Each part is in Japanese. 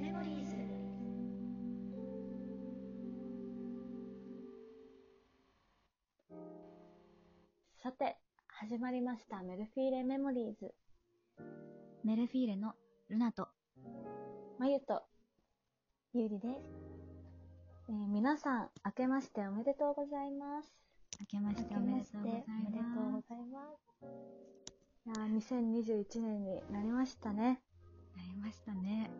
メモリーズさて、始まりました。メルフィーレメモリーズ。メルフィーレのルナと、まゆと、ゆうりです。えー皆さん、明けましておめでとうございます。明けましておめでとうございおめでとうごます。ざいます。いやー2021年になりましたね。なりましたね。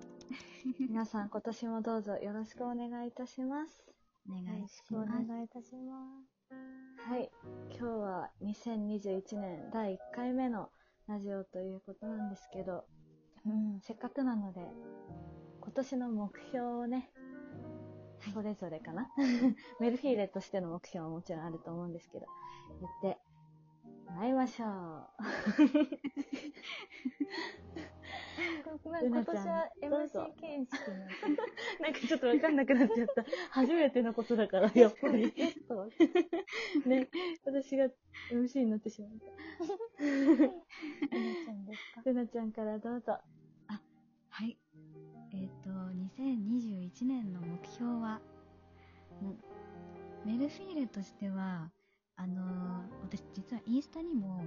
皆さん、今年もどうぞよろしくお願いいたします。お願いします。お願いいたします。はい。今日は2021年第1回目のラジオということなんですけど、うん。せっかくなので、今年の目標をね、はいそれぞれかな？メルフィーレとしての目標はもちろんあると思うんですけど、言って、参りましょう。今年は MC 形式になんかちょっとわかんなくなっちゃった。初めてのことだから、やっぱり。ね、私が MC になってしまった。ルナちゃんですか？ルナちゃんからどうぞ。はい。えっ、と、2021年の目標は、うんメルフィーレとしては、あのー私実はインスタにも、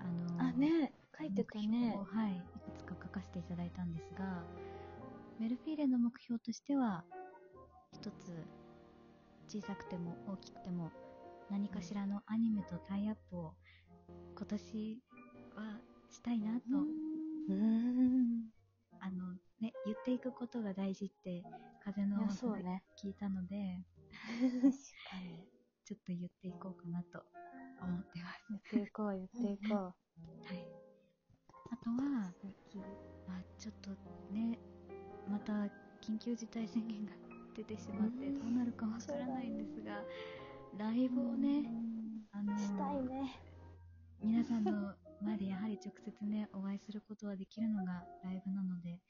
あのーあ、ね書いてたねを。はい、いく書かせていただいたんですが、メルフィーレの目標としては、一つ、小さくても大きくても、何かしらのアニメとタイアップを今年はしたいなと、うーん。あのね、言っていくことが大事って、風のいや、噂で。聞いたので、確かに。ちょっと言っていこうかなと思ってます。言っていこう、言っていこ はい。あとは、まあ、ちょっとね、また緊急事態宣言が出てしまってうんどうなるかわからないんですが、ライブをね、あのしたいね。皆さんの前でやはり直接ね、お会いすることはできるのがライブなので、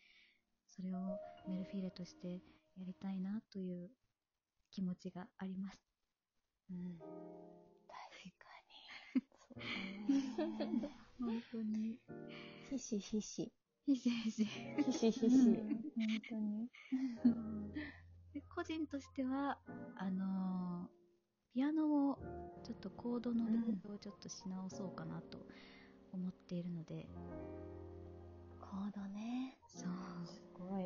それをメルフィーレとしてやりたいなという気持ちがあります。うん。確かに。そうだね。本当に。ひしひし。ひしひし。ひしひし。うん本当に。で個人としては、あのーピアノをちょっとコードの練習をちょっとし直そうかなと思っているので、コードね。そう。すごい。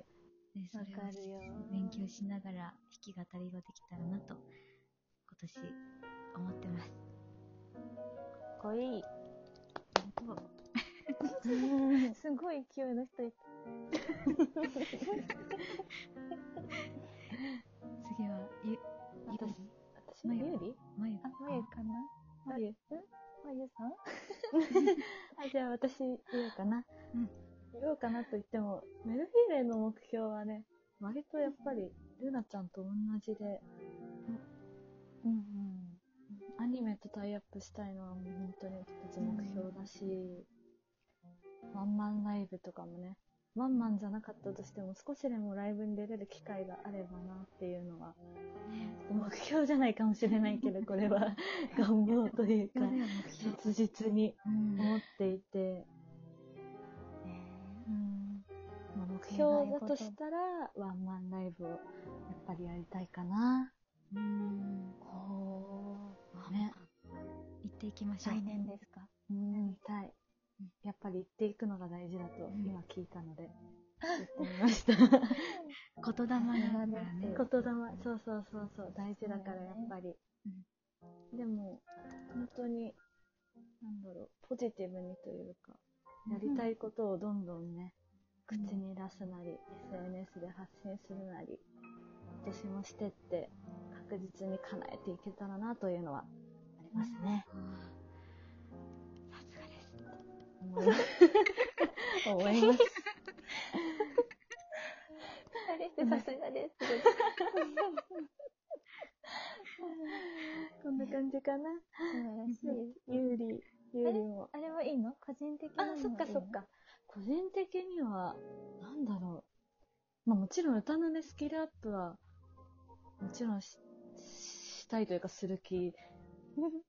でそれかるよ勉強しながら弾き語りができたらなと、今年思ってます。かっこいい。すごい勢いの人いた。次は、ゆ、私、私？まゆり？まゆあ、まゆかな？まゆ。まゆさん。あ、じゃあ私言おうかな。うん。言おうかなと言っても、メルフィーレの目標はね、割とやっぱり、ルナちゃんと同じで、うん。うん。アニメとタイアップしたいのはもう本当に一つ目標だし、ワンマンライブとかもね、ワンマンじゃなかったとしても少しでもライブに出れる機会があればなっていうのは、目標じゃないかもしれないけど、これは願望というか。切実にうん思っていて、うんまあ、目標だとしたら、ワンマンライブをやっぱりやりたいかな。うん。ほまあね行っていきましょう。来年ですかうん、見たいうん。やっぱり行っていくのが大事だとうん今聞いたので、言ってみました。言霊だからね。言霊、そうそうそうそう、大事だからやっぱり。でも、本当に、なんだろう、ポジティブにというか、やりたいことをどんどんね、口に出すなり、SNS で発信するなり、今年もしてって、確実に叶えていけたらなというのはありますね。さすがです。思います。さすがです。こんな感じかな。素晴らしい。ゆうり、ゆうりも。あれはいいの？個人的なのあそっかそっ。か。個人的には、なんだろう。まあもちろん歌のね、スキルアップは、もちろんししたいというかする気、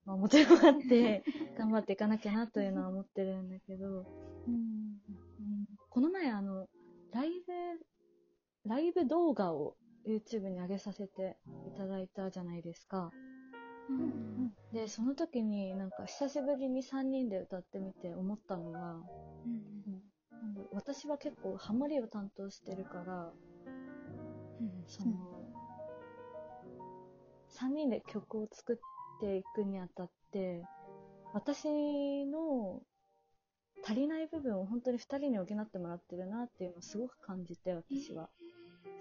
まあもちろんあって、頑張っていかなきゃなというのは思ってるんだけど、うん。うんこの前あの、ライブ、ライブ動画を YouTube に上げさせていただいたじゃないですか。うんで、その時になんか久しぶりに3人で歌ってみて思ったのは、なんう私は結構ハモリを担当してるから、その、3人で曲を作っていくにあたって、私の足りない部分を本当に2人に補ってもらってるなっていうのをすごく感じて、私は。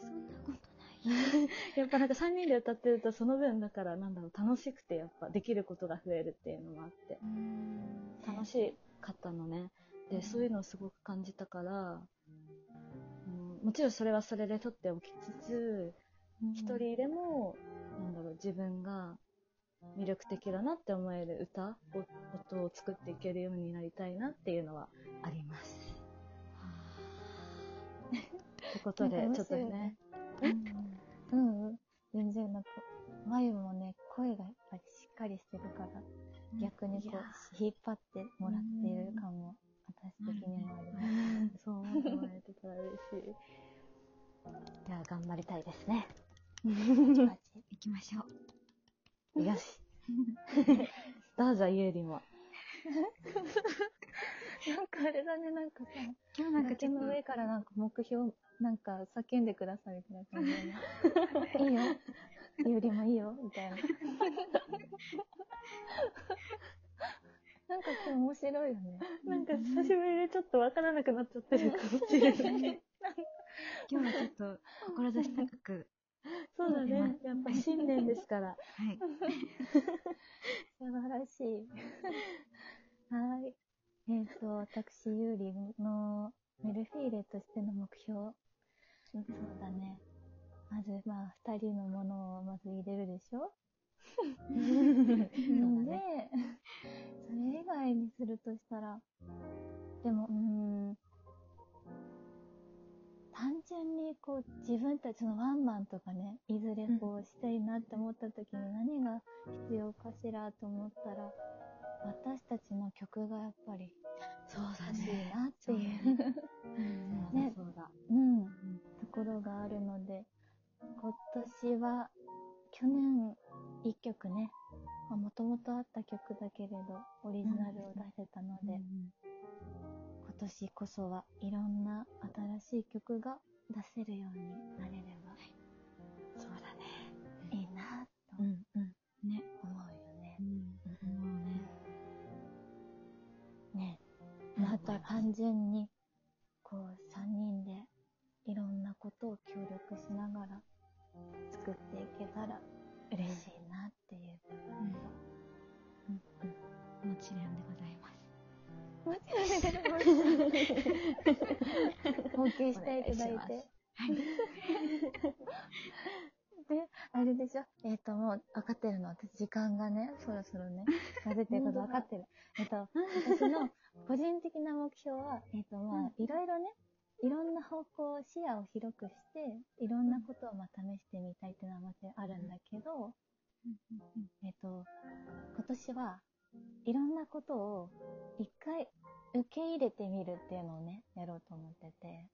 そんなことない。やっぱなんか3人で歌ってるとその分だからなんだろう、楽しくてやっぱできることが増えるっていうのもあって、楽しかったのね。で、そういうのをすごく感じたから、うんもちろんそれはそれで撮っておきつつ、一人でも、自分が魅力的だなって思える歌を、音を作っていけるようになりたいなっていうのはあります。ということで、ちょっとね、うん。うん。全然なんか、まゆもね、声がやっぱりしっかりしてるから、逆にこう、引っ張ってもらっている感も、私的にもあります。そう思ってもらえてたら嬉しい。じゃあ頑張りたいですね。マ行きましょう。よし。どうぞ、ゆうりも。ジなんかあれだね、なんかさ、今日なんかち崖ょっとの上からなんか目標、なんか叫んでくださいみたいな感じでね。いいよ。ゆうりもいいよ、みたいな。なんか今日面白いよね。なんか久しぶりでちょっとわからなくなっちゃってるかもしれない。今日はちょっと志高く、そうだね。やっぱ新年ですから。はい。素晴らしい。はい。えっ、と、私、ゆうりのメルフィーレとしての目標。そうだね。まず、まあ、二人のものをまず入れるでしょ そうだで、それ以外にするとしたら、でも、うーん、単純にこう自分たちのワンマンとかね、いずれこうしたいなって思った時に何が必要かしらと思ったら、私たちの曲がやっぱりそうだ欲しいね。なっていう、ね。そうだ。うん、ところがあるので、今年は、去年一曲ね、もともとあった曲だけれど、オリジそはいろんな新しい曲が出せるようになれればそうだね。いいなとうん、うん。ね。思うよね。もうね。ねうんあとは単純に、こう、三人でいろんなことを協力しながら作っていけたら嬉しいないます。尊敬していただいてし。で、あれでしょ？えっ、と、もう分かってるの。私、時間がね、そろそろね、なぜっていうこと分かってる。えっと、私の個人的な目標は、えっ、と、まあ、いろいろね、いろんな方向、視野を広くして、いろんなことをまあ試してみたいっていうのはもちろんあるんだけど、えっ、と、今年はいろんなことを一回受け入れてみるっていうのをね、やろうと思ってて、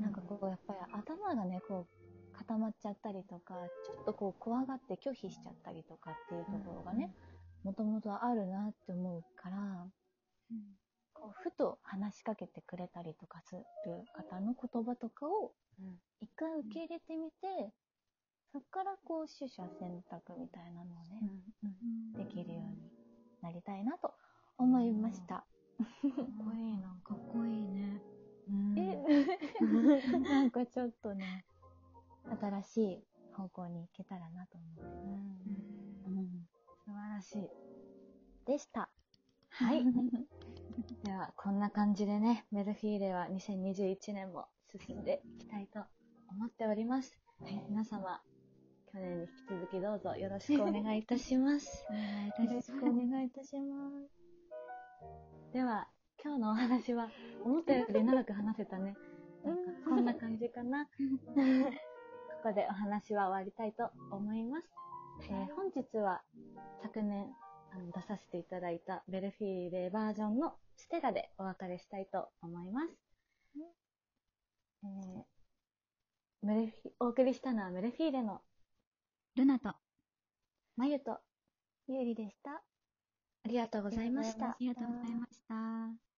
なんかこう、やっぱり頭がね、こう、固まっちゃったりとか、ちょっとこう、怖がって拒否しちゃったりとかっていうところがね、もともとあるなって思うから、こうふと話しかけてくれたりとかする方の言葉とかをうん。一回受け入れてみて、そこからこう取捨選択みたいなのをね、できるようになりたいなと思いました。かっこいいな。かっこいいね。え？なんかちょっとね、新しい方向に行けたらなと思って。うん素晴らしい。でした。はい。では、こんな感じでね、メルフィーレは2021年も進んでいきたいと思っております。皆様、去年に引き続きどうぞよろしくお願いいたします。よろしくお願いいたします。では、今日のお話は、思ったより長く話せたね。なんかこんな感じかな。ここでお話は終わりたいと思います。えー本日は昨年あの出させていただいたベルフィーレバージョンのステラでお別れしたいと思います。えーメルフィお送りしたのはメルフィーレのルナと、あまゆと、ゆうりでした。ありがとうございましたあ。りがとうございました。